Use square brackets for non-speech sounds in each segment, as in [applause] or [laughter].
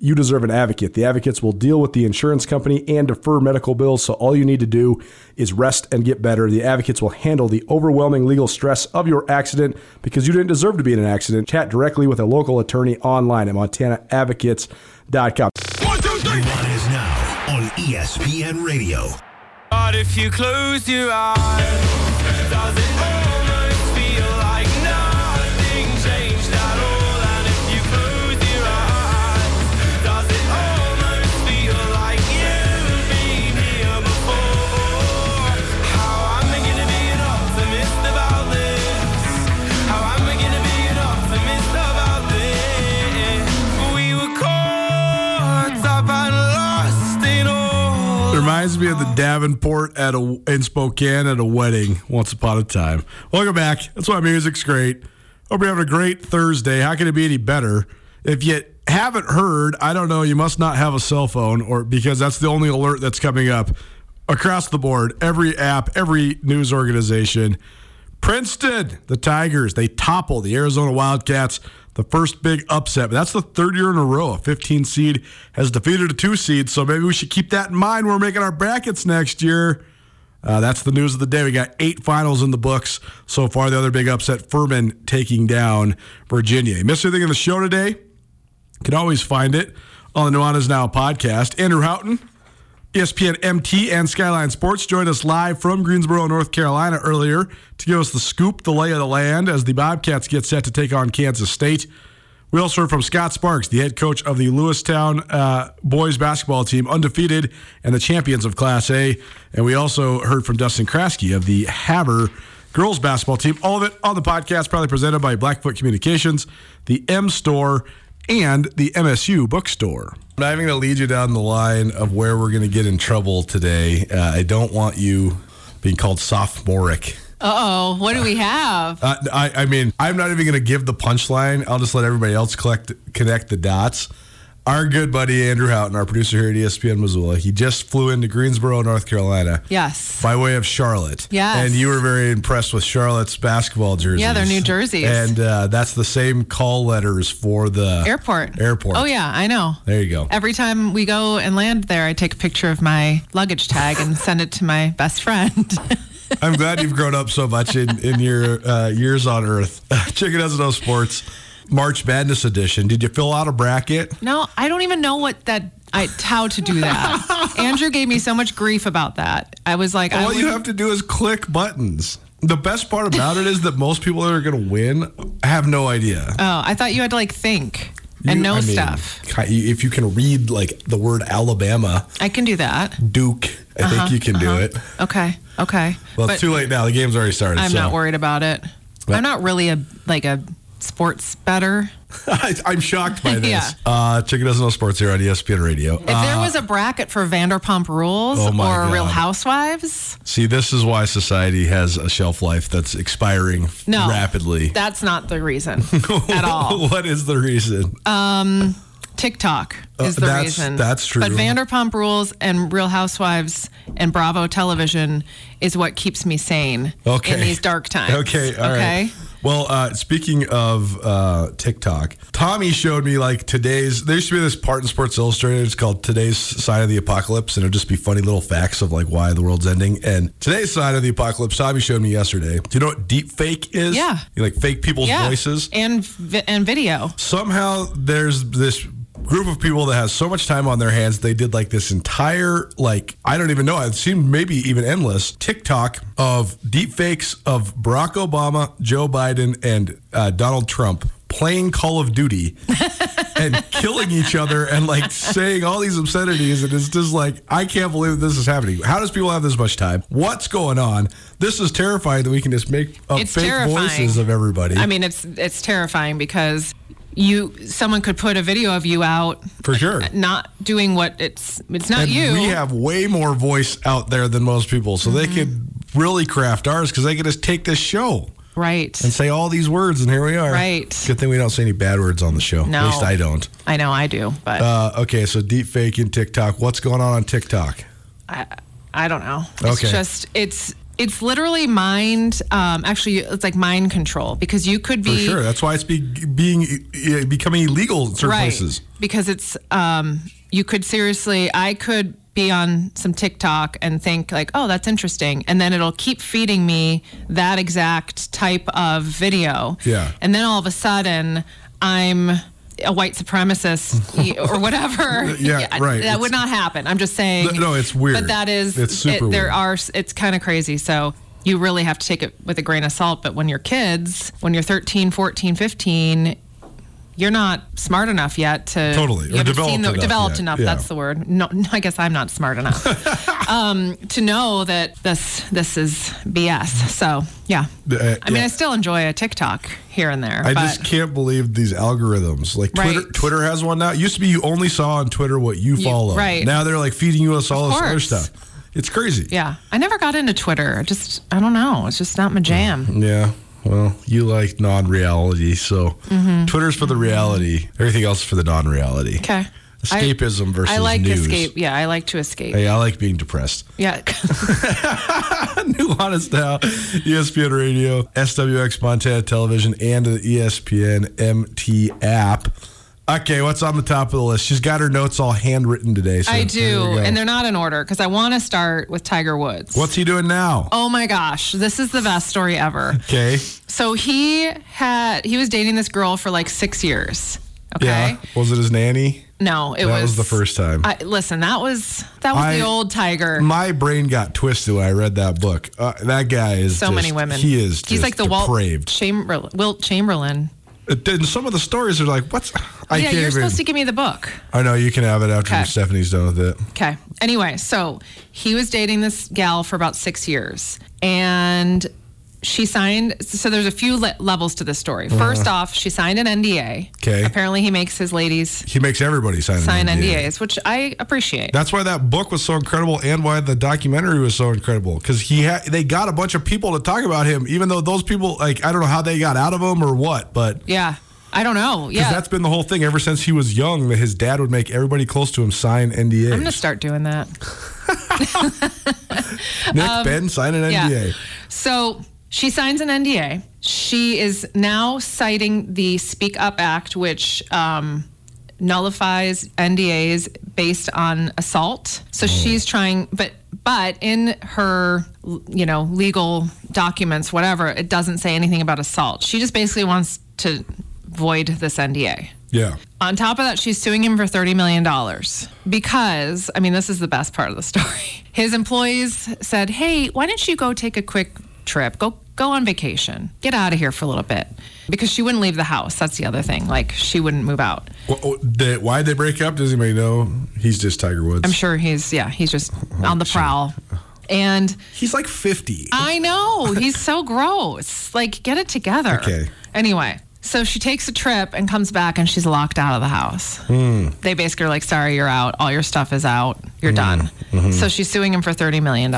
you deserve an advocate. The advocates will deal with the insurance company and defer medical bills, so all you need to do is rest and get better. The advocates will handle the overwhelming legal stress of your accident because you didn't deserve to be in an accident. Chat directly with a local attorney online at montanaadvocates.com. One, two, three. One is now on ESPN Radio. But if you close your eyes, reminds me of the Davenport at a in Spokane at a wedding once upon a time. Welcome back. That's why music's great. Hope you're having a great Thursday. How can it be any better? If you haven't heard, I don't know, you must not have a cell phone or because that's the only alert that's coming up across the board. Every app, every news organization. Princeton, the Tigers, they topple the Arizona Wildcats the first big upset. But that's the third year in a row. A 15 seed has defeated a two seed. So maybe we should keep that in mind when we're making our brackets next year. Uh, that's the news of the day. We got eight finals in the books so far. The other big upset, Furman taking down Virginia. You missed anything in the show today? You can always find it on the Nuanez Now podcast. Andrew Houghton, ESPN MT and Skyline Sports joined us live from Greensboro, North Carolina earlier to give us the scoop, the lay of the land as the Bobcats get set to take on Kansas State. We also heard from Scott Sparks, the head coach of the Lewistown uh, boys basketball team, undefeated and the champions of Class A. And we also heard from Dustin Kraske of the Havre girls basketball team. All of it on the podcast, probably presented by Blackfoot Communications, the M Store, and the MSU bookstore. I'm not even going to lead you down the line of where we're going to get in trouble today. Uh, I don't want you being called sophomoric. oh, what do we have? Uh, I, I mean, I'm not even going to give the punchline. I'll just let everybody else collect, connect the dots our good buddy Andrew Houghton, our producer here at ESPN Missoula, he just flew into Greensboro, North Carolina. Yes. By way of Charlotte. Yes. And you were very impressed with Charlotte's basketball jerseys. Yeah, they're new jerseys. And uh, that's the same call letters for the airport. Airport. Oh, yeah, I know. There you go. Every time we go and land there, I take a picture of my luggage tag and send it to my best friend. [laughs] I'm glad you've grown up so much in, in your uh, years on Earth. [laughs] Chicken doesn't know sports. March Madness edition. Did you fill out a bracket? No, I don't even know what that I how to do that. [laughs] Andrew gave me so much grief about that. I was like, all you have to do is click buttons. The best part about it is that most people that are going to win have no idea. Oh, I thought you had to like think and you, know I mean, stuff. If you can read like the word Alabama, I can do that. Duke, I uh-huh, think you can uh-huh. do it. Okay, okay. Well, but it's too late now. The game's already started. I'm so. not worried about it. But, I'm not really a like a sports better. [laughs] I, am shocked by [laughs] this. yeah. Uh, Chicken doesn't know sports here on ESPN Radio. If uh, there was a bracket for Vanderpump Rules oh or God. Real Housewives, see, this is why society has a shelf life that's expiring no, rapidly. That's not the reason [laughs] at all. what is the reason? Um. TikTok uh, is the that's, reason. That's true. But Vanderpump Rules and Real Housewives and Bravo Television is what keeps me sane okay. in these dark times. Okay. okay. Right. Well, uh, speaking of uh, TikTok, Tommy showed me like today's. There used to be this part in Sports Illustrated. It's called "Today's Sign of the Apocalypse," and it'll just be funny little facts of like why the world's ending. And today's sign of the apocalypse, Tommy showed me yesterday. Do you know what deep fake is? Yeah, you like fake people's yeah. voices and and video. Somehow there's this group of people that has so much time on their hands they did like this entire like i don't even know it seemed maybe even endless tiktok of deep fakes of barack obama joe biden and uh, donald trump playing call of duty [laughs] and killing each other and like saying all these obscenities and it's just like i can't believe this is happening. How does people have this much time? What's going on? This is terrifying that we can just make up it's fake terrifying. voices of everybody. I mean it's it's terrifying because you someone could put a video of you out for sure not doing what it's it's not and you we have way more voice out there than most people so mm-hmm. they could really craft ours because they could just take this show Right. and say all these words, and here we are. Right. Good thing we don't say any bad words on the show. No. At least I don't. I know I do, but Uh, okay, so deep fake in TikTok. What's going on on TikTok? I, I don't know. It's Okay. just it's it's literally mind. Um, actually, it's like mind control because you could be. For sure. That's why it's be, being becoming illegal in certain right places. because it's um, you could seriously. I could be on some TikTok and think like, oh, that's interesting, and then it'll keep feeding me that exact type of video. Yeah. and then all of a sudden, I'm. A white supremacist or [laughs] whatever. Yeah, right. That would not happen. I'm just saying. No, no, it's weird. But that is It's super it, there weird. are it's kind of crazy so you really have to take it with a grain of salt but when you're kids when you're 13 14 15 you're not smart enough yet to Totally. you Or developed the, enough developed enough Yeah. that's the word no [laughs] i guess i'm not smart enough [laughs] um, to know that this this is bs so yeah Uh, i mean yeah. i still enjoy a tiktok here and there I but just can't believe these algorithms. Like Twitter, Right. Twitter has one now. It used to be you only saw on Twitter what you follow. right. Now they're like feeding you us all Of this other stuff. It's crazy. yeah i never got into twitter I just i don't know it's just not my jam Yeah. Well, you like non-reality, so Mm-hmm. Twitter's for the reality. Everything else is for the non-reality. okay Escapism I, versus I like news. escape yeah i like to escape Hey, I like being depressed. yeah [laughs] [laughs] Nuanez Now, ESPN Radio, SWX Montana Television, and the ESPN MT app. Okay, what's on the top of the list? She's got her notes all handwritten today. So I do, and they're not in order because I want to start with Tiger Woods. What's he doing now? Oh my gosh, this is the best story ever. [laughs] Okay. So he had he was dating this girl for like six years. Okay. Yeah. Was it his nanny? No, it That was was the first time. I, listen, that was that was I- the old Tiger. My brain got twisted when I read that book. Uh, that guy is so just- many women. He is. He's like the Walt depraved. Chamberlain. Wilt Chamberlain. And some of the stories are like, what's? I yeah, can't you're even. supposed to give me the book. I know you can have it after Okay. Stephanie's done with it. Okay. Anyway, so he was dating this gal for about six years, and she signed. So there's a few le- levels to this story. First off, she signed an NDA. Uh-huh. Okay. Apparently, he makes his ladies He makes everybody sign, sign an NDA. NDAs, which I appreciate. That's why that book was so incredible, and why the documentary was so incredible. Because he had, they got a bunch of people to talk about him, even though those people, like, I don't know how they got out of him or what, but yeah. I don't know. because Yeah. that's been the whole thing ever since he was young. That his dad would make everybody close to him sign NDAs. I'm gonna start doing that. [laughs] Nick [laughs] Ben sign an NDA. Um, Yeah. So she signs an NDA. She is now citing the Speak Up Act, which um, nullifies NDAs based on assault. So she's trying, but but in her you know legal documents, whatever, it doesn't say anything about assault. She just basically wants to void this NDA. Yeah. On top of that, she's suing him for $30 million because, I mean, this is the best part of the story. [laughs] His employees said, Hey, why don't you go take a quick trip? Go go on vacation. Get out of here for a little bit. Because she wouldn't leave the house. That's the other thing. Like, she wouldn't move out. Wh- wh- they- Why'd they break up? Does anybody know? He's just Tiger Woods. I'm sure he's, yeah, he's just on the prowl. And He's like 50. I know. He's so gross. Like, get it together. Okay. Anyway, so she takes a trip and comes back and she's locked out of the house. Hmm. They basically are like, sorry, you're out. All your stuff is out. You're done. Mm-hmm. So she's suing him for $30 million.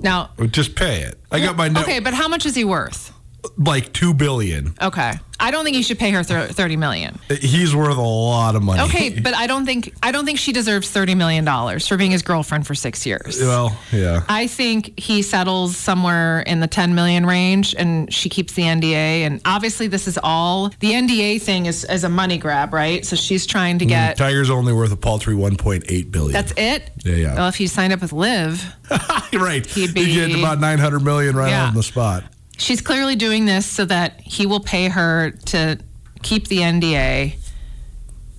Now, Just pay it. I got my note. okay, but how much is he worth? Like two billion. Okay. I don't think you should pay her thir- 30 million. He's worth a lot of money. Okay, but I don't think I don't think she deserves 30 million dollars for being his girlfriend for 6 years. Well, yeah. I think he settles somewhere in the 10 million range and she keeps the NDA. And obviously, this is all the NDA thing is, is a money grab, right? So she's trying to mm, get Tiger's only worth a paltry 1.8 billion. that's it. Yeah, yeah. Well, if he signed up with LIV, [laughs] right. He'd You get about 900 million right Yeah. on the spot. She's clearly doing this so that he will pay her to keep the NDA.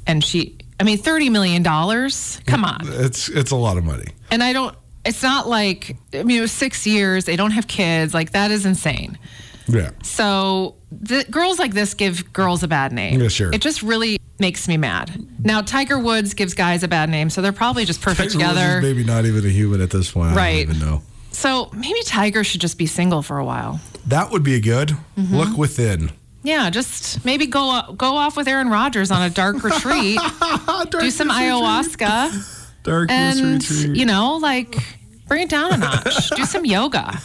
And she, I mean, $30 million? Come on. It's it's a lot of money. And I don't, it's not like, I mean, it was six years. They don't have kids. Like, that is insane. Yeah. So the girls like this give girls a bad name. Yeah, sure. It just really makes me mad. Now Tiger Woods gives guys a bad name, so they're probably just perfect Tiger together. maybe not even a human at this point. I Right. don't even know. So maybe Tiger should just be single for a while. That would be good. Mm-hmm. Look within. Yeah, just maybe go go off with Aaron Rodgers on a dark [laughs] retreat, do some ayahuasca, Darkness and retreat. you know, like bring it down a notch. do some yoga.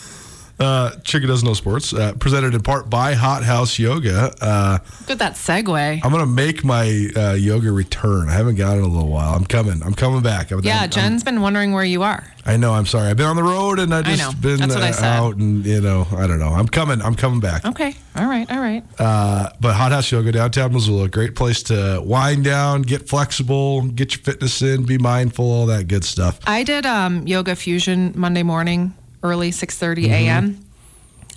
Uh, Chicken does no sports. Uh, presented in part by Hot House Yoga. Uh, Look at that segue. I'm gonna make my uh, yoga return. I haven't got it in a little while. I'm coming. I'm coming back. I'm, Yeah, I'm- Jen's been wondering where you are. I know. I'm sorry. I've been on the road and I just know. been I uh, out and you know I don't know. I'm coming. I'm coming back. Okay. All right. All right. Uh, but Hot House Yoga downtown Missoula, great place to wind down, get flexible, get your fitness in, be mindful, all that good stuff. I did um, yoga fusion Monday morning, early 6:30 mm-hmm. a.m.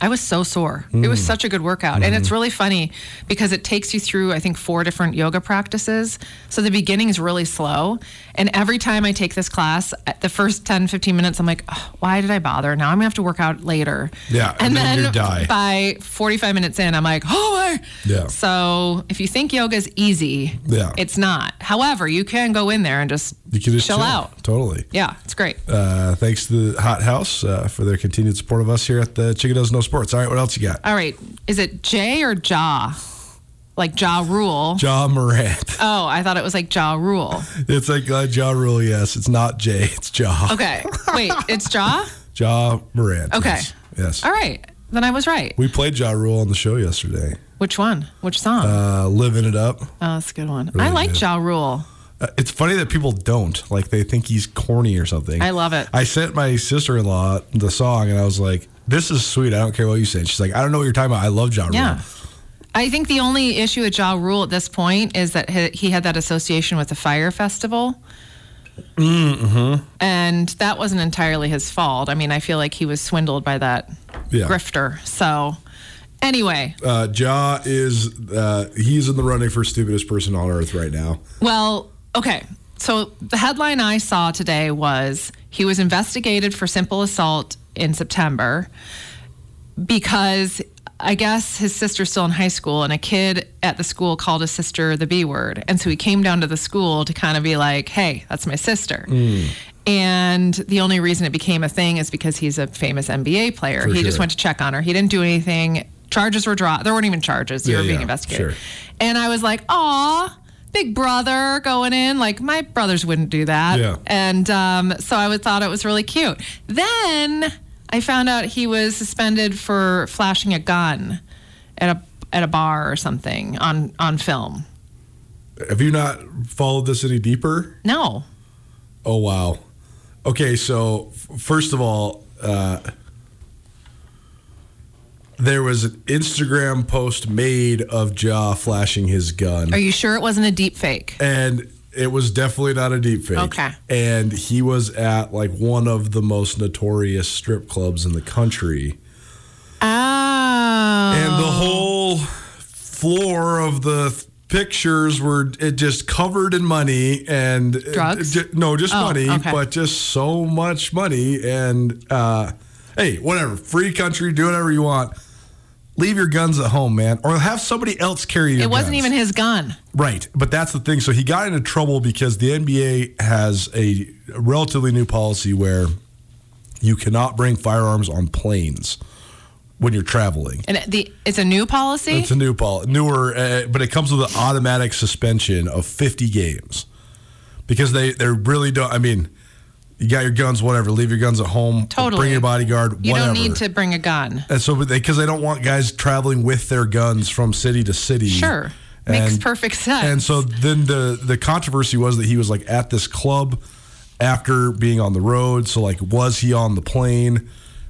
I was so sore. It was mm. such a good workout. And it's mm-hmm. really funny because it takes you through, I think, four different yoga practices. So the beginning is really slow. And every time I take this class, at the first 10, 15 minutes, I'm like, oh, why did I bother? Now I'm going to have to work out later. Yeah, and And, then then die. by 45 minutes in, I'm like, oh my. Yeah. So if you think yoga is easy, Yeah. it's not. However, you can go in there and just, You can just chill, chill, out. Totally. Yeah, it's great. Uh, thanks to the Hot House uh, for their continued support of us here at the Chicken Does No Sports. All right, what else you got? All right. Is it J or Ja? Like Ja Rule. Ja Morant. [laughs] Oh, I thought it was like Ja Rule. It's like uh, Ja Rule, yes. It's not Jay, it's Ja. Okay. Wait, it's Ja? [laughs] Ja Morant. Okay. Yes. yes. All right. Then I was right. We played Ja Rule on the show yesterday. Which one? Which song? Uh, living it up. oh, that's a good one. really I like good. Ja Rule. Uh, it's funny that people don't. Like, they think he's corny or something. I love it. I sent my sister in law the song, and I was like, this is sweet. I don't care what you say. She's like, I don't know what you're talking about. I love Ja Rule. Yeah. I think the only issue with Ja Rule at this point is that he, had that association with the Fyre Festival. Mm-hmm. And that wasn't entirely his fault. I mean, I feel like he was swindled by that Yeah. grifter. So, anyway, Uh, ja is, uh, he's in the running for stupidest person on earth right now. Well, okay. So the headline I saw today was he was investigated for simple assault in September because I guess his sister's still in high school and a kid at the school called his sister the B word. And so he came down to the school to kind of be like, hey, that's my sister. And the only reason it became a thing is because he's a famous NBA player. he just went to check on her. He didn't do anything. Charges were dropped. There weren't even charges. They Yeah, were being yeah, investigated. sure. And I was like, aw, big brother going in. Like, my brothers wouldn't do that. Yeah. And um, so I would, thought it was really cute. Then I found out he was suspended for flashing a gun at a at a bar or something on on film. Have you not followed this any deeper? No. Oh wow. Okay, so first of all, uh, there was an Instagram post made of Ja flashing his gun, Are you sure it wasn't a deep fake? and it was definitely not a deep fake. Okay. And he was at like one of the most notorious strip clubs in the country, Oh. and the whole floor of the th- pictures were it just covered in money and Drugs? uh, ju- no just Oh, money okay. but just so much money and uh hey whatever free country do whatever you want leave your guns at home man or have somebody else carry your it wasn't guns. even his gun. Right, but that's the thing. So he got into trouble because the NBA has a relatively new policy where you cannot bring firearms on planes when you're traveling. And the it's a new policy? It's a new pol newer, uh, but it comes with an automatic suspension of 50 games because they they really don't. I mean, you got your guns, whatever. Leave your guns at home. Totally. Bring your bodyguard. you whatever. don't need to bring a gun. And so, because they don't want guys traveling with their guns from city to city. Sure. Makes perfect sense. And so then the the controversy was that he was like at this club after being on the road. So like, was he on the plane?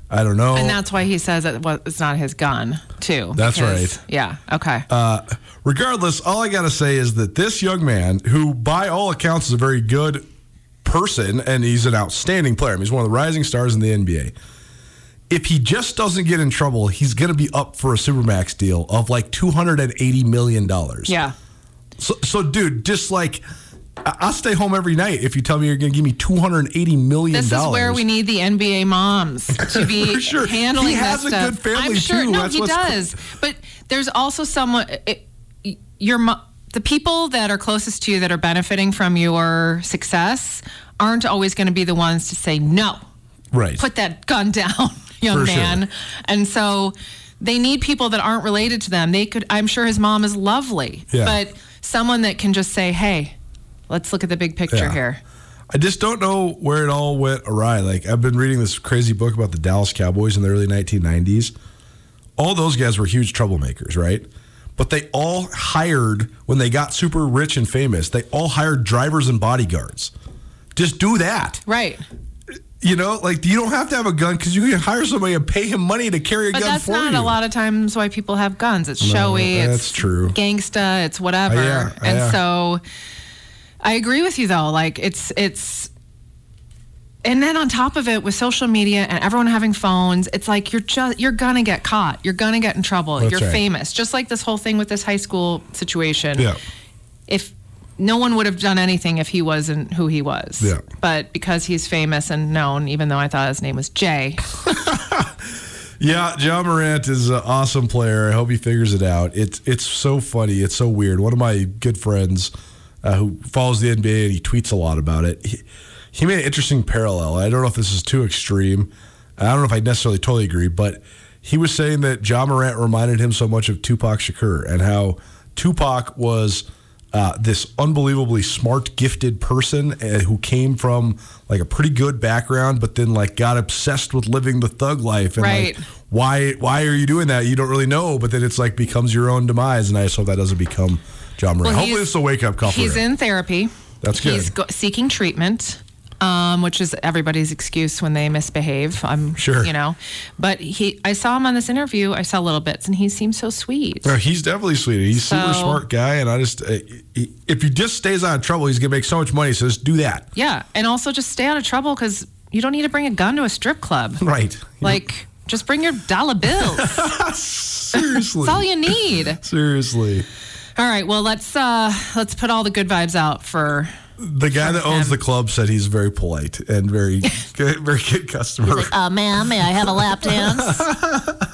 I don't know. And that's why he says it was, it's not his gun, too. That's because- right. Yeah. Okay. Uh, regardless, all I gotta say is that this young man, who by all accounts is a very good person and he's an outstanding player. I mean, he's one of the rising stars in the NBA. If he just doesn't get in trouble, he's going to be up for a supermax deal of like two hundred and eighty million dollars. yeah. So, so, dude, just like I- I'll stay home every night if you tell me you're going to give me two hundred and eighty million This is where we need the NBA moms to [laughs] be sure. handling He has this a stuff. good family, I'm sure. too. No, That's he does. But there's also someone. It, your the people that are closest to you that are benefiting from your success aren't always going to be the ones to say no. right. Put that gun down, [laughs] young For sure. man. And so they need people that aren't related to them. They could. I'm sure his mom is lovely, Yeah. but someone that can just say, "Hey, let's look at the big picture Yeah. here." I just don't know where it all went awry. Like I've been reading this crazy book about the Dallas Cowboys in the early 1990s. All those guys were huge troublemakers, right? But they all hired when they got super rich and famous. They all hired drivers and bodyguards. Just do that. Right. You know, like you don't have to have a gun because you can hire somebody and pay him money to carry a But gun that's for not you. a lot of times why people have guns. It's showy. that's it's true. Gangsta. It's whatever. Uh, yeah, and yeah. so, I agree with you though. Like it's it's. And then on top of it, with social media and everyone having phones, it's like you're just you're gonna get caught. You're gonna get in trouble. That's you're right. famous, just like this whole thing with this high school situation. Yeah. If no one would have done anything if he wasn't who he was. Yeah. But because he's famous and known, even though I thought his name was Jay, [laughs] Yeah, Ja Morant is an awesome player. I hope he figures it out. It's it's so funny. It's so weird. One of my good friends uh, who follows the NBA and he tweets a lot about it. He, he made an interesting parallel. I don't know if this is too extreme. I don't know if I necessarily totally agree, but he was saying that Ja Morant reminded him so much of Tupac Shakur and how Tupac was uh, this unbelievably smart, gifted person uh, who came from like a pretty good background, but then like got obsessed with living the thug life and Right. like why why are you doing that? You don't really know, but then it's like becomes your own demise. And I just hope that doesn't become Ja Morant. Well, Hopefully, it's a wake up call. He's in therapy. That's good. He's go- seeking treatment, um, which is everybody's excuse when they misbehave. I'm Sure. you know, but he. I saw him on this interview. I saw little bits, and he seems so sweet. No, he's definitely sweet. He's a super smart guy, and I just uh, he, if he just stays out of trouble, he's gonna make so much money. So just do that, Yeah, and also just stay out of trouble because you don't need to bring a gun to a strip club. right? Like, just bring your dollar bills. [laughs] seriously, That's all you need. seriously. All right, well let's uh let's put all the good vibes out for. The guy that owns the club said he's very polite and very [laughs] good, very good customer. Uh, ma'am, may I have a lap dance? [laughs]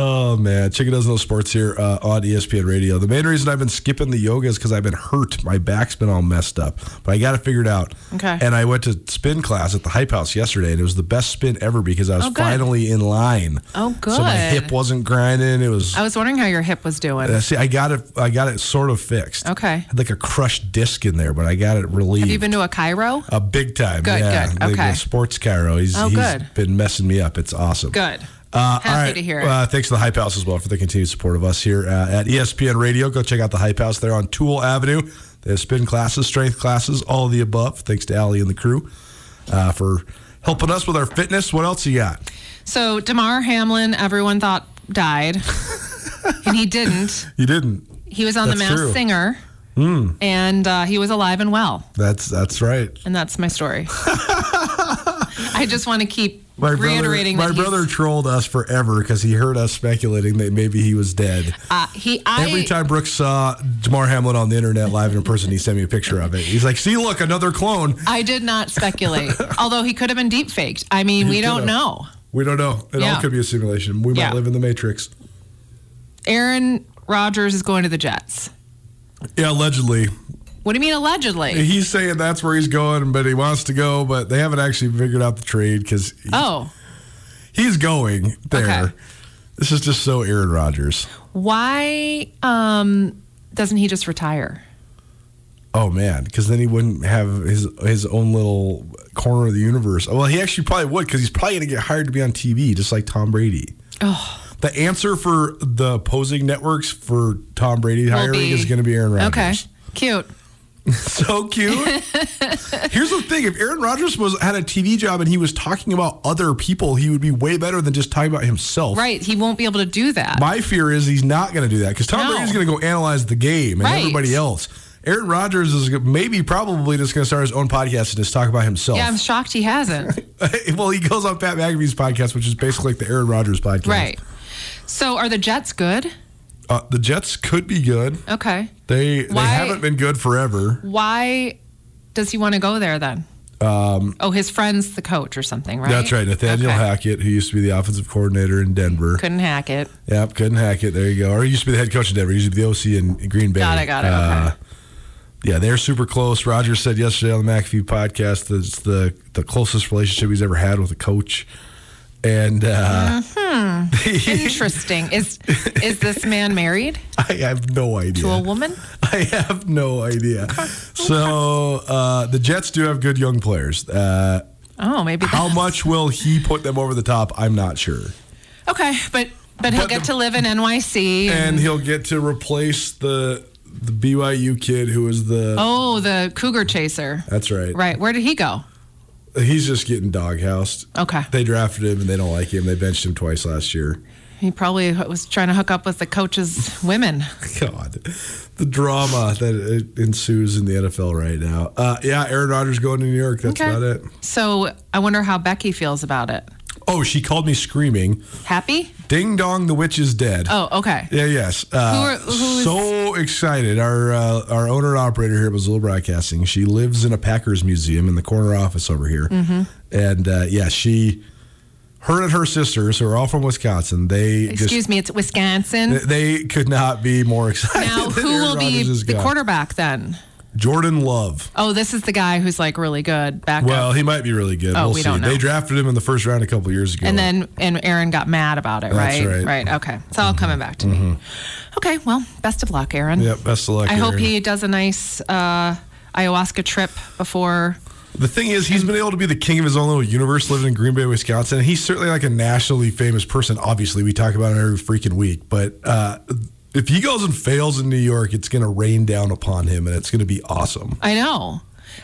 Oh man, Chicken doesn't know sports here uh, on ESPN Radio. The main reason I've been skipping the yoga is because I've been hurt. My back's been all messed up, but I got it figured out. Okay. And I went to spin class at the Hype House yesterday, and it was the best spin ever because I was Oh, finally in line. Oh, good. So my hip wasn't grinding. It was. I was wondering how your hip was doing. Uh, see, I got it. I got it sort of fixed. Okay. Had like a crushed disc in there, but I got it relieved. Have you been to a chiro? a big time? Good, yeah. good, okay. a sports chiro. He's, Oh, he's good. been messing me up. It's awesome. Good. Uh, Happy all right. to hear it. Uh, thanks to the Hype House as well for the continued support of us here uh, at ESPN Radio. Go check out the Hype House there on Toole Avenue. They have spin classes, strength classes, all of the above. Thanks to Allie and the crew uh, for helping us with our fitness. What else you got? So Damar Hamlin, everyone thought died, [laughs] and he didn't. He didn't. He was on The That's Masked true. Hmm. Singer, and uh, he was alive and well. That's that's right. And that's my story. [laughs] I just want to keep My brother, reiterating my he's- brother trolled us forever because he heard us speculating that maybe he was dead. uh, he. I, Every time Brooks saw Damar Hamlin on the internet live in person, he sent me a picture of it. He's like, "See, look, another clone." I did not speculate, [laughs] although he could have been deep faked. I mean, we don't could've. know. We don't know. It all could be a simulation. We might Yeah. live in the Matrix. Aaron Rodgers is going to the Jets. Yeah, allegedly. What do you mean allegedly? He's saying that's where he's going, but he wants to go, but they haven't actually figured out the trade because Oh, he's going there. Okay. This is just so Aaron Rodgers. why um, doesn't he just retire? Oh man, because then he wouldn't have his his own little corner of the universe. Well, he actually probably would because he's probably going to get hired to be on TV, just like Tom Brady. Oh, The answer for the opposing networks for Tom Brady hiring be- is going to be Aaron Rodgers. okay, cute. [laughs] So cute. Here's the thing: if Aaron Rodgers was had a TV job and he was talking about other people, he would be way better than just talking about himself. Right, he won't be able to do that. My fear is he's not going to do that because Tom No. Brady's going to go analyze the game and Right. everybody else. Aaron Rodgers is maybe probably just going to start his own podcast and just talk about himself. yeah, I'm shocked he hasn't. [laughs] well, he goes on Pat McAfee's podcast, which is basically like the Aaron Rodgers podcast. right. So, are the Jets good? Uh, the Jets could be good. Okay. They they haven't been good forever. Why does he want to go there then? Um, oh, his friend's the coach or something, right? That's right, Nathaniel Okay. Hackett, who used to be the offensive coordinator in Denver. Couldn't hack it. Yep, couldn't hack it. There you go. Or he used to be the head coach in Denver. He used to be the OC in Green Bay. Got it, got it, Uh, okay. yeah, they're super close. Roger said yesterday on the McAfee podcast that it's the the closest relationship he's ever had with a coach. And uh, [laughs] Interesting. Is is this man married I have no idea. to a woman? [laughs] I have no idea. So uh, the Jets do have good young players. Uh, Oh, maybe. how much will he put them over the top? I'm not sure. Okay, but but he'll But get the- to live in NYC. And he'll get to replace the the BYU kid who was the. oh, the cougar chaser. That's right. Right. Where did he go? He's just getting doghoused. Okay. They drafted him and they don't like him. They benched him twice last year. He probably was trying to hook up with the coach's women. [laughs] God, the drama that ensues in the NFL right now. Uh, yeah, Aaron Rodgers going to New York. That's Okay. about it. So I wonder how Becky feels about it. Oh, she called me screaming, Happy? "Ding dong, the witch is dead." Oh, okay. Yeah, yes. Uh, Who are- who so excited. Our uh, our owner and operator here at Missoula Broadcasting. She lives in a Packers museum in the corner office over here, Mm-hmm. and uh, yeah, she, her and her sisters, who are all from Wisconsin, they Excuse just me, it's Wisconsin. they could not be more [laughs] excited. Now, who will be the gone. quarterback then? Jordan Love. Oh, this is the guy who's like really good back Well, up. he might be really good. Oh, we'll we see. don't know. They drafted him in the first round a couple years ago. And then and Aaron got mad about it, That's right? right. Mm-hmm. Okay. It's all coming back to me. Okay, well, best of luck, Aaron. Yep, best of luck. I hope he does a nice uh, ayahuasca trip before The thing is, he's been able to be the king of his own little universe living in Green Bay, Wisconsin. He's certainly like a nationally famous person. Obviously, we talk about him every freaking week. But uh, if he goes and fails in New York, it's going to rain down upon him, and it's going to be awesome. I know.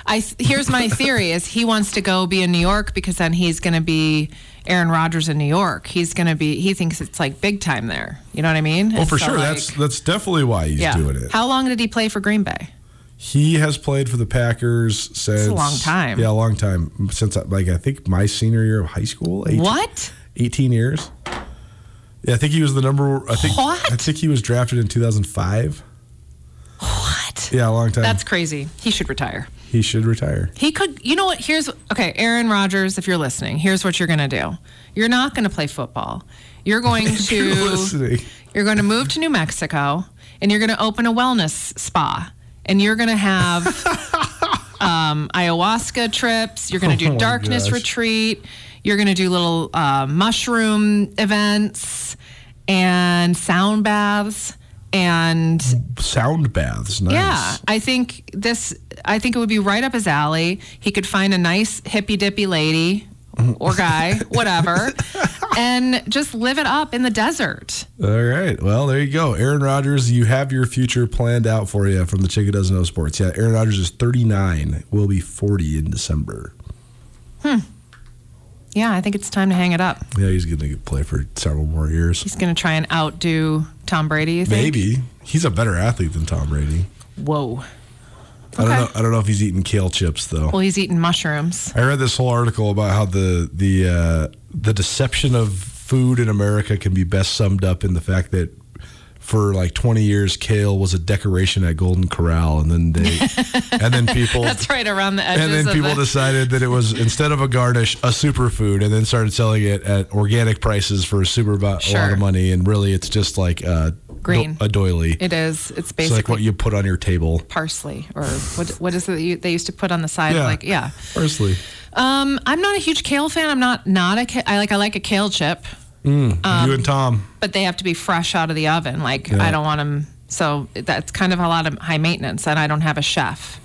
I here's my theory: is he wants to go be in New York because then he's going to be Aaron Rodgers in New York. He's going to be. He thinks it's like big time there. You know what I mean? Well, for so, sure. like, that's that's definitely why he's yeah. doing it. How long did he play for Green Bay? he has played for the Packers since a long time. Yeah, a long time since like I think my senior year of high school. 18 What? 18 years. Yeah, I think he was the number. I think What? I think he was drafted in 2005. What? Yeah, a long time. That's crazy. He should retire. he should retire. He could, you know what? Here's, okay, Aaron Rodgers, if you're listening, here's what you're going to do. You're not going to play football. You're [laughs] going to, You're listening. you're going to move to New Mexico and you're going to open a wellness spa and you're going to have [laughs] um, ayahuasca trips. You're going to Oh do my darkness gosh. retreat. You're going to do little uh, mushroom events and sound baths and Sound baths. Nice. yeah, I think this. I think it would be right up his alley. He could find a nice hippy dippy lady or guy, [laughs] whatever, and just live it up in the desert. All right. Well, there you go. Aaron Rodgers, you have your future planned out for you from the Chicken Doesn't Know Sports. Yeah, Aaron Rodgers is 39, will be 40 in December. Yeah, I think it's time to hang it up. Yeah, he's going to play for several more years. He's going to try and outdo Tom Brady. You think? Maybe. He's a better athlete than Tom Brady. Whoa. I don't know. I don't know if he's eating kale chips though. Well, he's eating mushrooms. I read this whole article about how the the uh, the deception of food in America can be best summed up in the fact that for like 20 years kale was a decoration at Golden Corral and then they [laughs] and then people That's right around the edges. and then people the, decided that it was [laughs] instead of a garnish a superfood and then started selling it at organic prices for a super bo- a lot of money and really it's just like uh, Green. a doily. It is. It's It's basically like what you put on your table. parsley or what? What is it that you, they used to put on the side? Yeah. Like yeah. Parsley. Um, I'm not a huge kale fan. I'm not not a. Ca- I like I like a kale chip. You and Tom. but they have to be fresh out of the oven. Like Yeah. I don't want them. So that's kind of a lot of high maintenance, and I don't have a chef.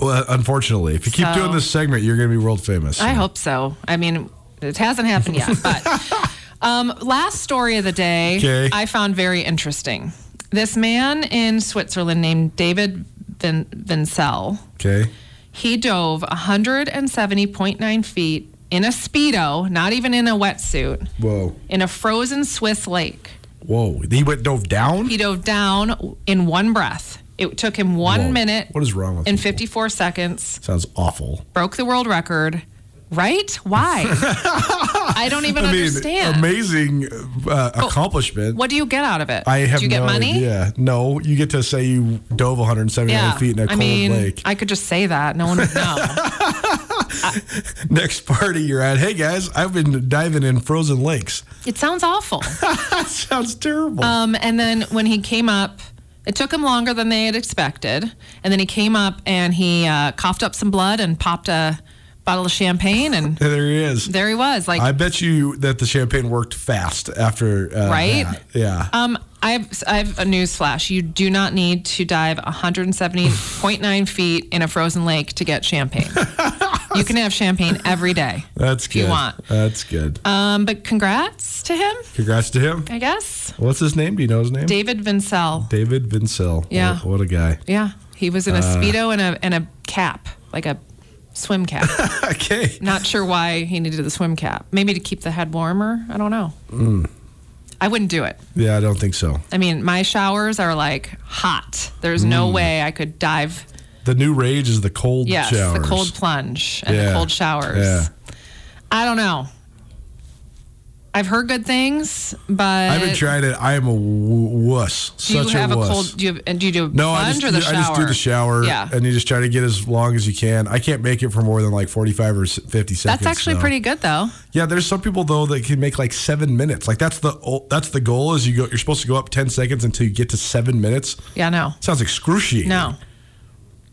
Well, unfortunately, if you keep doing this segment, you're going to be world famous. I hope so. I mean, it hasn't happened yet, [laughs] but um, last story of the day Okay. I found very interesting. This man in Switzerland named David Vin- Vencl, Okay. he dove 170.9 feet in a speedo, not even in a wetsuit, Whoa. in a frozen Swiss lake. Whoa. He went dove down? He dove down in one breath. It took him one Whoa. minute What is wrong with people? 54 seconds. Sounds awful. Broke the world record. Right? Why? [laughs] I don't even I mean, understand. amazing uh, accomplishment. What do you get out of it? I have do you get money? Yeah. No, you get to say you dove 179 Yeah. feet in a cold mean, lake. I could just say that. No one would know. [laughs] [laughs] Next party you're at, hey guys, I've been diving in frozen lakes. it sounds awful. [laughs] sounds terrible. Um, and then when he came up, it took him longer than they had expected. And then he came up and he uh, coughed up some blood and popped a bottle of champagne, and [laughs] there he is. there he was. Like I bet you that the champagne worked fast after. Uh, Right? that. Yeah. Um, I have, I have a news flash. You do not need to dive 170.9 feet in a frozen lake to get champagne. You can have champagne every day. [laughs] That's if good. you want. That's good. Um, but congrats to him, Congrats to him. I guess. What's his name? Do you know his name? David Vencl. David Vencl. Yeah. What, what a guy. Yeah, he was in Uh. a speedo and a and a cap, like a swim cap. [laughs] okay. Not sure why he needed the swim cap. Maybe to keep the head warmer. I don't know. Mm. I wouldn't do it. Yeah, I don't think so. I mean, my showers are like hot. There's no way I could dive. The new rage is the cold Yes, showers. the cold plunge and Yeah. the cold showers. Yeah. I don't know. I've heard good things, but I haven't tried it. I am a wuss. do you have a cold? Do you have, and do you do a no, I plunge just, or the I just do the shower. Yeah, And you just try to get as long as you can. I can't make it for more than like 45 or 50 seconds. that's actually so. pretty good though. Yeah, there's some people though that can make like seven minutes. Like that's the that's the goal. Is you go you're supposed to go up 10 seconds until you get to seven minutes. Yeah, no, Sounds excruciating. no,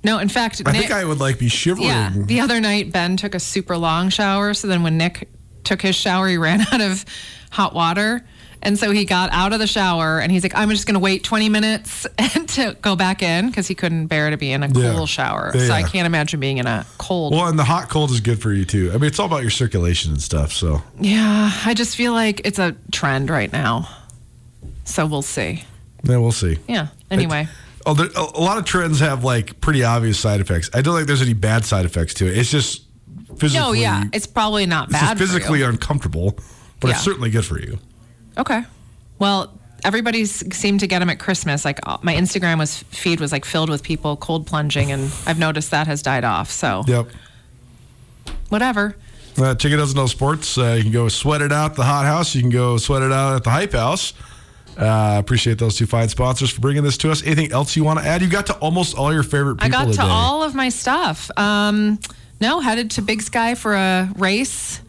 no. In fact, I Nick, think I would like be shivering. Yeah. The other night, Ben took a super long shower. So then when Nick took his shower, he [laughs] ran out of hot water. And so he got out of the shower and he's like, I'm just going to wait 20 minutes [laughs] and to go back in because he couldn't bear to be in a cool Yeah. shower. Yeah, so I can't imagine being in a cold. Well, and the hot cold is good for you too. I mean, it's all about your circulation and stuff. So yeah. I just feel like it's a trend right now. So we'll see. yeah, we'll see. Yeah. Anyway. Oh, there, a lot of trends have like pretty obvious side effects. I don't think there's any bad side effects to it. It's just physically. No, yeah. It's probably not it's bad. you. physically uncomfortable, but it's certainly good for you. Okay. Well, everybody seemed to get them at Christmas. Like uh, my Instagram was feed was like filled with people cold plunging, and I've noticed that has died off. So Yep. whatever. Uh, Chicken doesn't know sports. Uh, you can go sweat it out at the hot house. You can go sweat it out at the hype house. Uh, appreciate those two fine sponsors for bringing this to us. Anything else you want to add? You got to almost all your favorite I people got to all of my stuff. Um, no, headed to Big Sky for a race.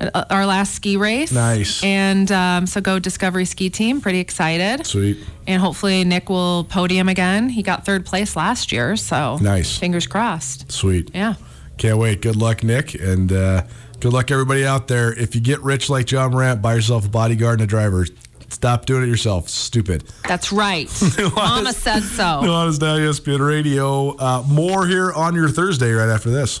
uh, Our last ski race. Nice. And um, so go Discovery Ski Team. Pretty excited. Sweet. And hopefully Nick will podium again. He got third place last year. So Nice. Fingers crossed. Sweet. Yeah. Can't wait. Good luck, Nick, and uh, good luck everybody out there. If you get rich like Ja Morant, buy yourself a bodyguard and a driver. Stop doing it yourself. Stupid. That's right. [laughs] Mama said so. It's now ESPN Radio. Uh, more here on your Thursday right after this.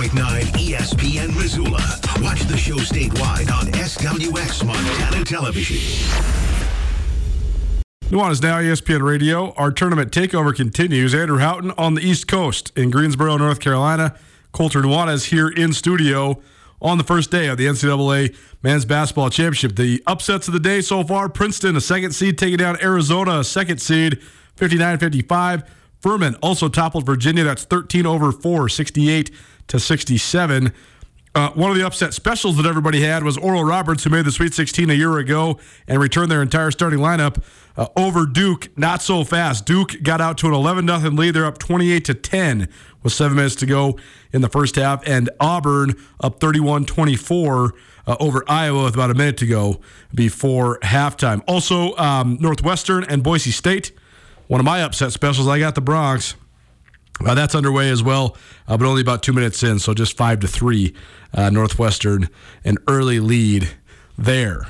102.9 ESPN Missoula. Watch the show statewide on SWX Montana Television. Nuanez now ESPN Radio. Our tournament takeover continues. Andrew Houghton on the East Coast in Greensboro, North Carolina. Colter Nuanez here in studio on the first day of the NCAA Men's Basketball Championship. The upsets of the day so far Princeton, a second seed, taking down Arizona, a second seed, 59 55. Furman also toppled Virginia. That's 13 over 4, 68 to 67. Uh, one of the upset specials that everybody had was Oral Roberts, who made the Sweet 16 a year ago and returned their entire starting lineup uh, over Duke. Not so fast. Duke got out to an 11 0 lead. They're up 28 to 10 with seven minutes to go in the first half. And Auburn up 31 24 uh, over Iowa with about a minute to go before halftime. Also, um, Northwestern and Boise State. One of my upset specials, I got the Broncos. Uh, that's underway as well, uh, but only about two minutes in, so just five to three. Uh, Northwestern, an early lead there.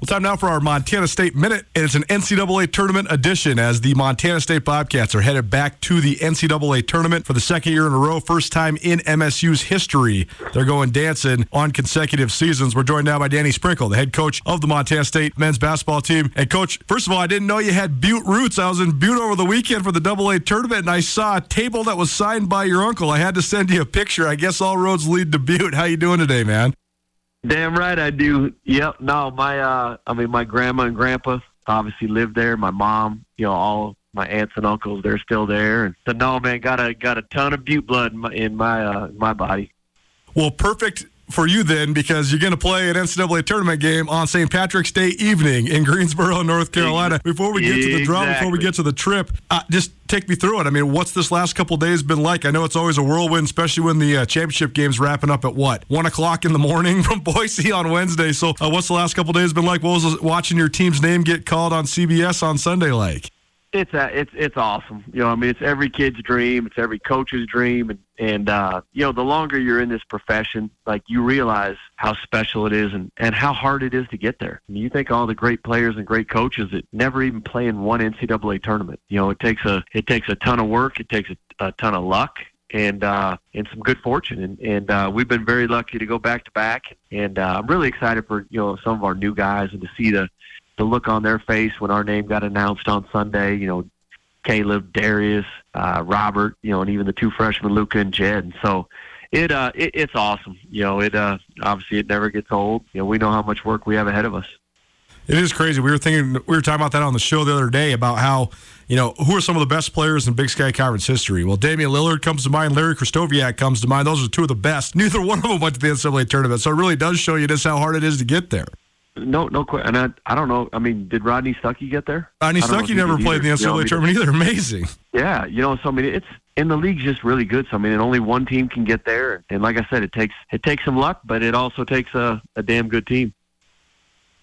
Well, time now for our Montana State Minute, and it's an NCAA tournament edition as the Montana State Bobcats are headed back to the NCAA tournament for the second year in a row, first time in MSU's history. They're going dancing on consecutive seasons. We're joined now by Danny Sprinkle, the head coach of the Montana State men's basketball team. And, coach, first of all, I didn't know you had Butte roots. I was in Butte over the weekend for the AA tournament, and I saw a table that was signed by your uncle. I had to send you a picture. I guess all roads lead to Butte. How you doing today, man? Damn right I do. Yep. No, my uh I mean my grandma and grandpa obviously lived there. My mom, you know, all my aunts and uncles, they're still there. And so no man, got a got a ton of butte blood in my in my, uh, my body. Well, perfect for you then because you're going to play an NCAA tournament game on St. Patrick's Day evening in Greensboro, North Carolina. Before we get to the draw, before we get to the trip, uh, just take me through it. I mean, what's this last couple days been like? I know it's always a whirlwind, especially when the uh, championship game's wrapping up at what one o'clock in the morning [laughs] from Boise on Wednesday. So, uh, what's the last couple days been like? What was watching your team's name get called on CBS on Sunday like? It's a, it's it's awesome. You know, I mean, it's every kid's dream. It's every coach's dream, and and uh, you know, the longer you're in this profession, like you realize how special it is and and how hard it is to get there. I mean, you think all the great players and great coaches that never even play in one NCAA tournament. You know, it takes a it takes a ton of work. It takes a, a ton of luck. And uh, and some good fortune, and and uh, we've been very lucky to go back to back, and uh, I'm really excited for you know some of our new guys and to see the the look on their face when our name got announced on Sunday. You know, Caleb, Darius, uh, Robert, you know, and even the two freshmen, Luca and Jed. And so it, uh, it it's awesome. You know, it uh, obviously it never gets old. You know, we know how much work we have ahead of us. It is crazy. We were thinking, we were talking about that on the show the other day about how, you know, who are some of the best players in Big Sky Conference history? Well, Damian Lillard comes to mind. Larry Krystkowiak comes to mind. Those are two of the best. [laughs] Neither one of them went to the NCAA tournament. So it really does show you just how hard it is to get there. No, no question. And I, I don't know. I mean, did Rodney Stuckey get there? Rodney Stuckey never played in the NCAA you know, tournament either. Amazing. Yeah, you know, so I mean, it's and the league's just really good. So I mean, only one team can get there, and like I said, it takes it takes some luck, but it also takes a, a damn good team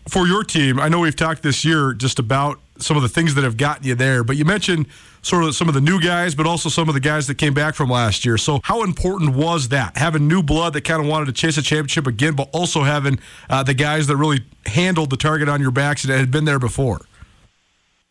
for your team, I know we've talked this year just about some of the things that have gotten you there, but you mentioned sort of some of the new guys, but also some of the guys that came back from last year. So, how important was that having new blood that kind of wanted to chase a championship again, but also having uh, the guys that really handled the target on your backs and had been there before?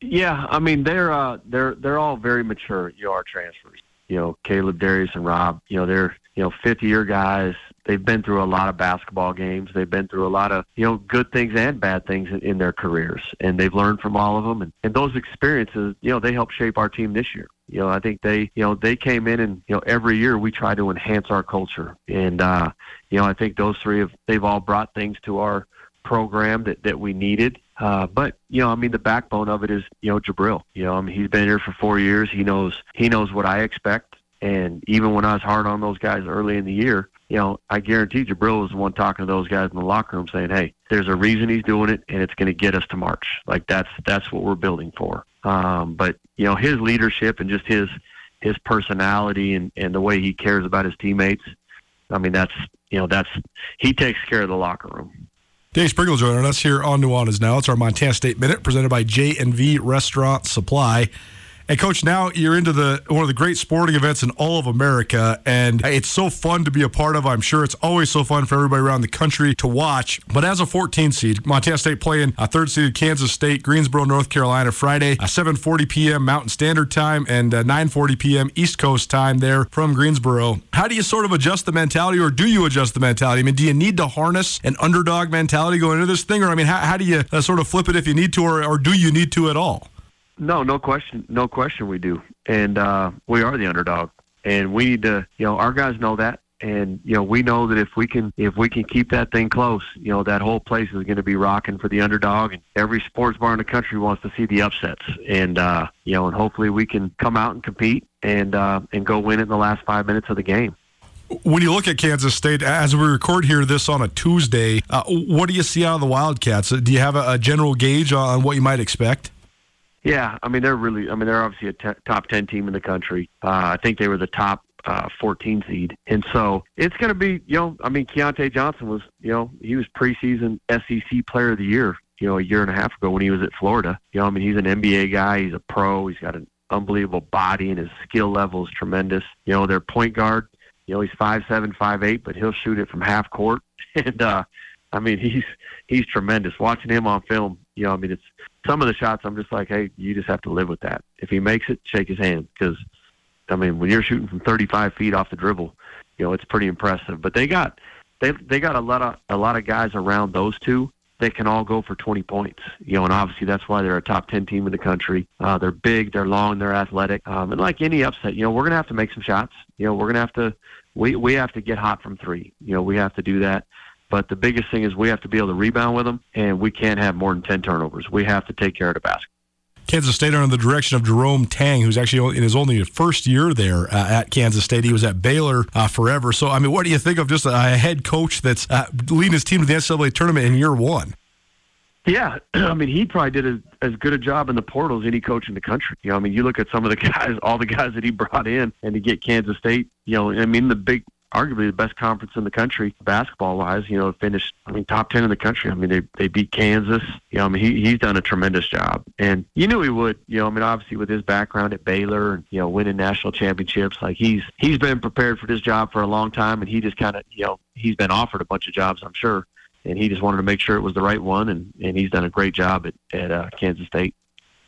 Yeah, I mean they're uh, they're they're all very mature. Know, transfers. You know, Caleb, Darius, and Rob. You know, they're you know fifth year guys they've been through a lot of basketball games. They've been through a lot of, you know, good things and bad things in, in their careers. And they've learned from all of them. And, and those experiences, you know, they help shape our team this year. You know, I think they, you know, they came in and, you know, every year we try to enhance our culture. And, uh, you know, I think those three have, they've all brought things to our program that, that we needed. Uh, but you know, I mean, the backbone of it is you know Jubrile. You know, I mean, he's been here for four years. He knows he knows what I expect. And even when I was hard on those guys early in the year, you know, I guarantee Jubrile was the one talking to those guys in the locker room saying, "Hey, there's a reason he's doing it, and it's going to get us to March. Like that's that's what we're building for." Um, but you know, his leadership and just his his personality and and the way he cares about his teammates. I mean, that's you know, that's he takes care of the locker room. Danny Sprinkle joining us here on Nuanez Now. It's our Montana State Minute presented by J and V Restaurant Supply. And coach, now you're into the one of the great sporting events in all of America, and it's so fun to be a part of. I'm sure it's always so fun for everybody around the country to watch. But as a 14 seed, Montana State playing a third seeded Kansas State, Greensboro, North Carolina, Friday, uh, 7:40 p.m. Mountain Standard Time and uh, 9:40 p.m. East Coast time there from Greensboro. How do you sort of adjust the mentality, or do you adjust the mentality? I mean, do you need to harness an underdog mentality going into this thing, or I mean, how, how do you uh, sort of flip it if you need to, or, or do you need to at all? No, no question, no question. We do, and uh, we are the underdog, and we need to. You know, our guys know that, and you know, we know that if we can, if we can keep that thing close, you know, that whole place is going to be rocking for the underdog, and every sports bar in the country wants to see the upsets, and uh, you know, and hopefully we can come out and compete and uh, and go win it in the last five minutes of the game. When you look at Kansas State, as we record here this on a Tuesday, uh, what do you see out of the Wildcats? Do you have a, a general gauge on what you might expect? Yeah, I mean they're really. I mean they're obviously a t- top ten team in the country. Uh, I think they were the top uh, 14 seed, and so it's going to be. You know, I mean Keyontae Johnson was. You know, he was preseason SEC Player of the Year. You know, a year and a half ago when he was at Florida. You know, I mean he's an NBA guy. He's a pro. He's got an unbelievable body, and his skill level is tremendous. You know, their point guard. You know, he's five seven, five eight, but he'll shoot it from half court, [laughs] and uh, I mean he's he's tremendous. Watching him on film, you know, I mean, it's some of the shots. I'm just like, hey, you just have to live with that. If he makes it, shake his hand because, I mean, when you're shooting from 35 feet off the dribble, you know, it's pretty impressive. But they got they they got a lot of a lot of guys around those two that can all go for 20 points. You know, and obviously that's why they're a top 10 team in the country. Uh, they're big, they're long, they're athletic, um, and like any upset, you know, we're gonna have to make some shots. You know, we're gonna have to we we have to get hot from three. You know, we have to do that. But the biggest thing is we have to be able to rebound with them, and we can't have more than 10 turnovers. We have to take care of the basket. Kansas State under the direction of Jerome Tang, who's actually in his only first year there uh, at Kansas State. He was at Baylor uh, forever. So, I mean, what do you think of just a head coach that's uh, leading his team to the NCAA tournament in year one? Yeah, [clears throat] I mean, he probably did as, as good a job in the portal as any coach in the country. You know, I mean, you look at some of the [laughs] guys, all the guys that he brought in, and to get Kansas State, you know, I mean, the big, arguably the best conference in the country basketball wise. You know, finished, I mean, top ten in the country. I mean, they they beat Kansas. You know, I mean, he he's done a tremendous job, and you knew he would. You know, I mean, obviously with his background at Baylor and you know winning national championships, like he's he's been prepared for this job for a long time, and he just kind of, you know, he's been offered a bunch of jobs, I'm sure and he just wanted to make sure it was the right one, and, and he's done a great job at, at uh, Kansas State.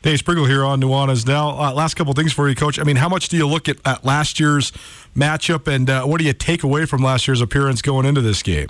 Danny Sprinkle here on Nuanez now. Uh, last couple things for you, Coach. I mean, how much do you look at, at last year's matchup, and uh, what do you take away from last year's appearance going into this game?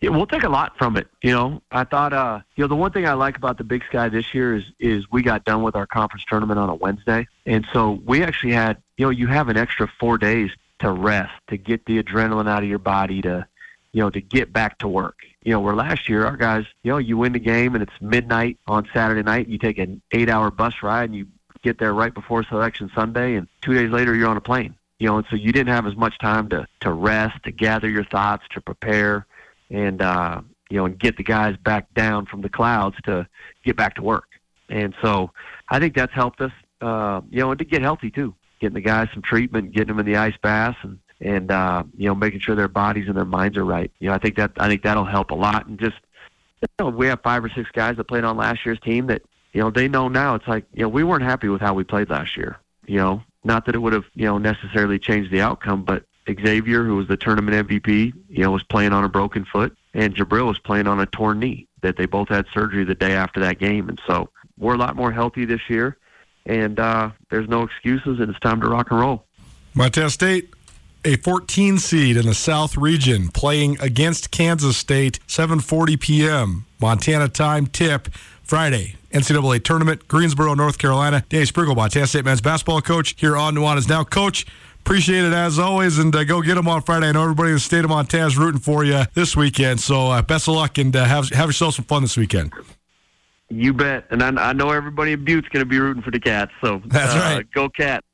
Yeah, we'll take a lot from it. You know, I thought, uh, you know, the one thing I like about the Big Sky this year is is we got done with our conference tournament on a Wednesday, and so we actually had, you know, you have an extra four days to rest, to get the adrenaline out of your body, to, you know, to get back to work you know, where last year our guys, you know, you win the game and it's midnight on Saturday night. You take an eight-hour bus ride and you get there right before selection Sunday, and two days later you're on a plane. You know, and so you didn't have as much time to to rest, to gather your thoughts, to prepare, and uh, you know, and get the guys back down from the clouds to get back to work. And so I think that's helped us, uh, you know, and to get healthy too, getting the guys some treatment, getting them in the ice baths, and and uh, you know making sure their bodies and their minds are right. You know, I think that I think that'll help a lot. And just you know, we have five or six guys that played on last year's team that you know they know now. It's like you know we weren't happy with how we played last year. You know, not that it would have you know necessarily changed the outcome, but Xavier, who was the tournament MVP, you know, was playing on a broken foot, and Jubrile was playing on a torn knee. That they both had surgery the day after that game, and so we're a lot more healthy this year. And uh, there's no excuses, and it's time to rock and roll. Montana State a 14 seed in the South region playing against Kansas State 7:40 p.m. Montana time tip Friday. NCAA tournament, Greensboro, North Carolina. Danny Sprinkle, Montana State men's basketball coach here on Nuanez Now. Coach, appreciate it as always, and uh, go get them on Friday. I know everybody in the state of Montana is rooting for you this weekend, so uh, best of luck and uh, have have yourself some fun this weekend. You bet, and I, I know everybody in Butte's going to be rooting for the Cats. So that's uh, right. Go Cats.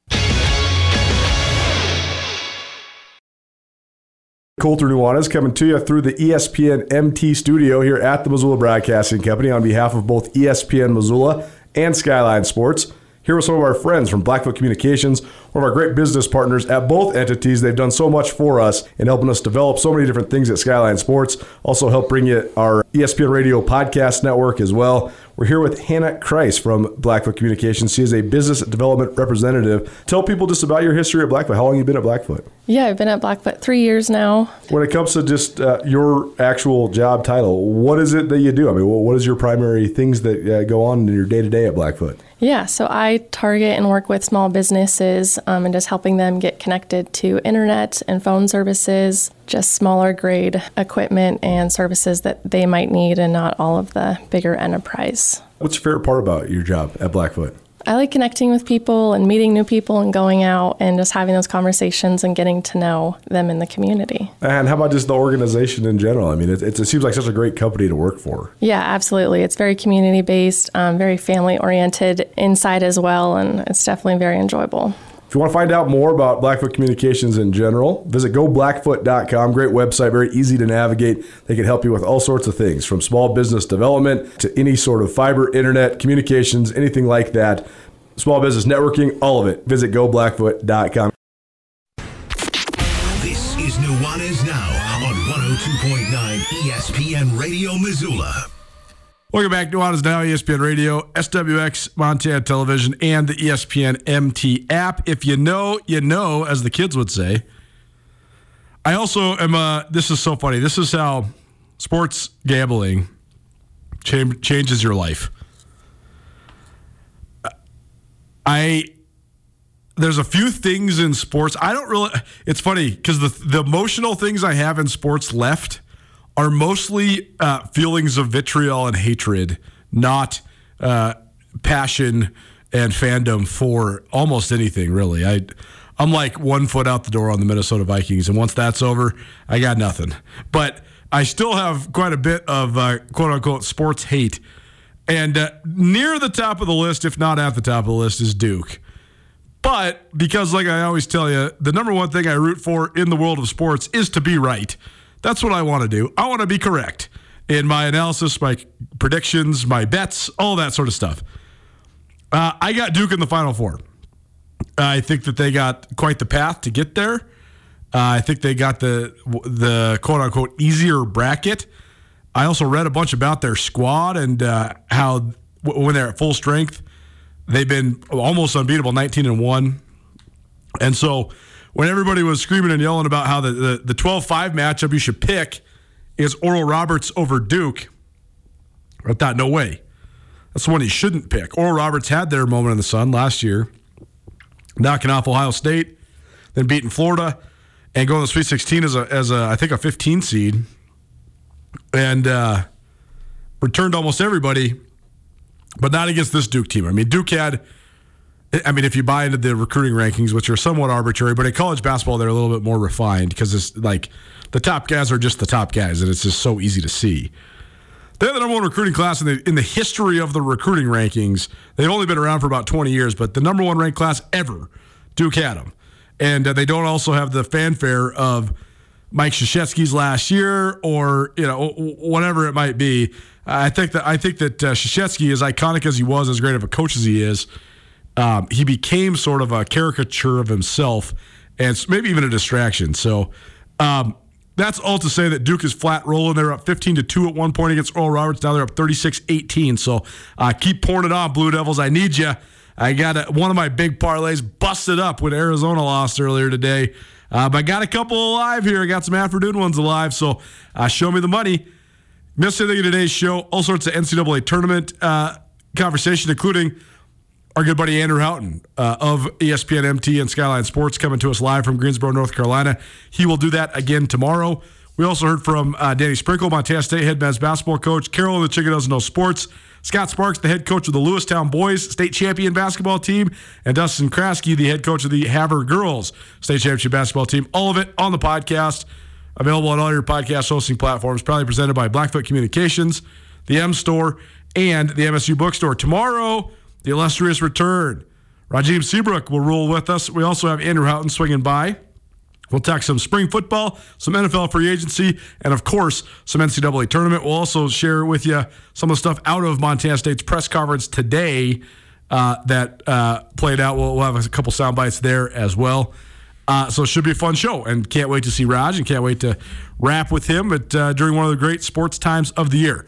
Colter Nuanez coming to you through the ESPN MT studio here at the Missoula Broadcasting Company on behalf of both ESPN Missoula and Skyline Sports. Here are some of our friends from Blackfoot Communications, one of our great business partners at both entities. They've done so much for us in helping us develop so many different things at Skyline Sports. Also, help bring you our ESPN Radio podcast network as well. We're here with Hannah Kreis from Blackfoot Communications. She is a business development representative. Tell people just about your history at Blackfoot. How long have you been at Blackfoot? Yeah, I've been at Blackfoot three years now. When it comes to just uh, your actual job title, what is it that you do? I mean, what is your primary things that uh, go on in your day to day at Blackfoot? Yeah, so I target and work with small businesses um, and just helping them get connected to internet and phone services, just smaller grade equipment and services that they might need, and not all of the bigger enterprise. What's your favorite part about your job at Blackfoot? I like connecting with people and meeting new people and going out and just having those conversations and getting to know them in the community. And how about just the organization in general? I mean, it, it seems like such a great company to work for. Yeah, absolutely. It's very community based, um, very family oriented inside as well, and it's definitely very enjoyable. If you want to find out more about Blackfoot Communications in general, visit goblackfoot.com. Great website, very easy to navigate. They can help you with all sorts of things from small business development to any sort of fiber, internet, communications, anything like that. Small business networking, all of it. Visit goblackfoot.com. This is Nuanez Now on 102.9 ESPN Radio Missoula. Welcome back to Nuanez Now, ESPN Radio, SWX, Montana Television, and the ESPN MT app. If you know, you know, as the kids would say. I also am, uh, this is so funny. This is how sports gambling cha- changes your life. I there's a few things in sports. I don't really. It's funny because the the emotional things I have in sports left are mostly uh, feelings of vitriol and hatred, not uh, passion and fandom for almost anything. Really, I I'm like one foot out the door on the Minnesota Vikings, and once that's over, I got nothing. But I still have quite a bit of uh, quote unquote sports hate. And uh, near the top of the list, if not at the top of the list, is Duke. But because, like I always tell you, the number one thing I root for in the world of sports is to be right. That's what I want to do. I want to be correct in my analysis, my predictions, my bets, all that sort of stuff. Uh, I got Duke in the Final Four. I think that they got quite the path to get there. Uh, I think they got the the quote unquote easier bracket. I also read a bunch about their squad and uh, how w- when they're at full strength, they've been almost unbeatable, nineteen and one. And so when everybody was screaming and yelling about how the the, the 12-5 matchup you should pick is Oral Roberts over Duke, I thought no way. That's the one you shouldn't pick. Oral Roberts had their moment in the sun last year, knocking off Ohio State, then beating Florida and going to the Sweet 16 as a as a I think a 15 seed, and uh, returned almost everybody, but not against this Duke team. I mean, Duke had. I mean, if you buy into the recruiting rankings, which are somewhat arbitrary, but in college basketball they're a little bit more refined because it's like the top guys are just the top guys, and it's just so easy to see. They're the number one recruiting class in the in the history of the recruiting rankings. They've only been around for about 20 years, but the number one ranked class ever, Duke had them and uh, they don't also have the fanfare of Mike Krzyzewski's last year or you know whatever it might be. I think that I think that uh, Krzyzewski, as iconic as he was, as great of a coach as he is, um, he became sort of a caricature of himself and maybe even a distraction. So. Um, that's all to say that Duke is flat rolling. They're up 15 to 2 at one point against Oral Roberts. Now they're up 36 18. So uh, keep pouring it on, Blue Devils. I need you. I got a, one of my big parlays busted up when Arizona lost earlier today. Uh, but I got a couple alive here. I got some afternoon ones alive. So uh, show me the money. Missed anything in today's show? All sorts of NCAA tournament uh, conversation, including our good buddy Andrew Houghton uh, of ESPN MT and Skyline Sports coming to us live from Greensboro, North Carolina. He will do that again tomorrow. We also heard from uh, Danny Sprinkle, Montana State head men's basketball coach, Carol of the Chicken Doesn't Know Sports, Scott Sparks, the head coach of the Lewistown Boys state champion basketball team, and Dustin Kraske, the head coach of the Havre Girls state championship basketball team. All of it on the podcast, available on all your podcast hosting platforms, probably presented by Blackfoot Communications, the M Store, and the MSU Bookstore. Tomorrow, the illustrious return. Rajim Seabrook will rule with us. We also have Andrew Houghton swinging by. We'll talk some spring football, some NFL free agency, and of course, some NCAA tournament. We'll also share with you some of the stuff out of Montana State's press conference today uh, that uh, played out. We'll, we'll, have a couple sound bites there as well. Uh, so it should be a fun show, and can't wait to see Raj, and can't wait to rap with him at, uh, during one of the great sports times of the year.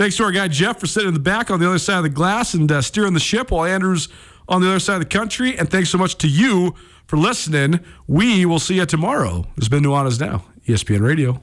Thanks to our guy Jeff for sitting in the back on the other side of the glass and uh, steering the ship while Andrew's on the other side of the country. And thanks so much to you for listening. We will see you tomorrow. It's been Nuanez Now, ESPN Radio.